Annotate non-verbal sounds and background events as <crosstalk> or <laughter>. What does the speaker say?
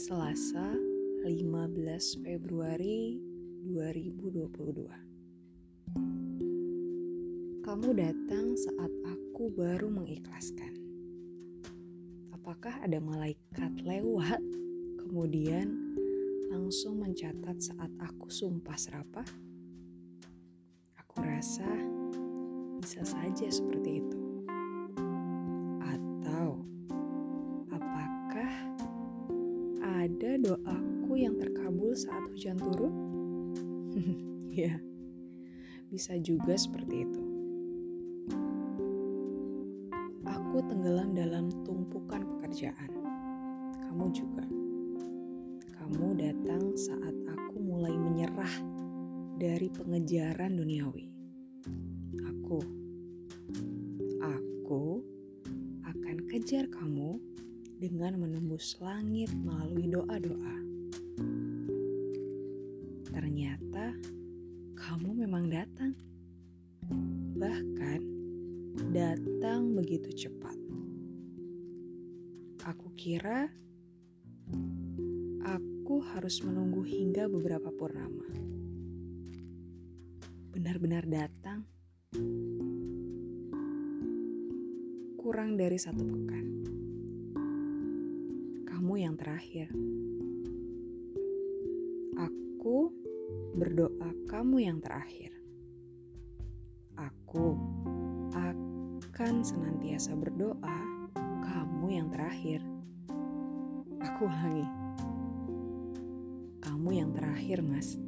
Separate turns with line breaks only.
Selasa 15 Februari 2022 Kamu datang saat aku baru mengikhlaskan. Apakah ada malaikat lewat? Kemudian langsung mencatat saat aku sumpah serapah? Aku rasa bisa saja seperti itu ada doaku yang terkabul saat hujan turun? <laughs> ya, bisa juga seperti itu. Aku tenggelam dalam tumpukan pekerjaan. Kamu juga. Kamu datang saat aku mulai menyerah dari pengejaran duniawi. Aku, aku akan kejar kamu dengan menembus langit melalui doa-doa. Ternyata kamu memang datang, bahkan datang begitu cepat. Aku kira aku harus menunggu hingga beberapa purnama. Benar-benar datang kurang dari satu pekan kamu yang terakhir. Aku berdoa kamu yang terakhir. Aku akan senantiasa berdoa kamu yang terakhir. Aku ulangi. Kamu yang terakhir, Mas.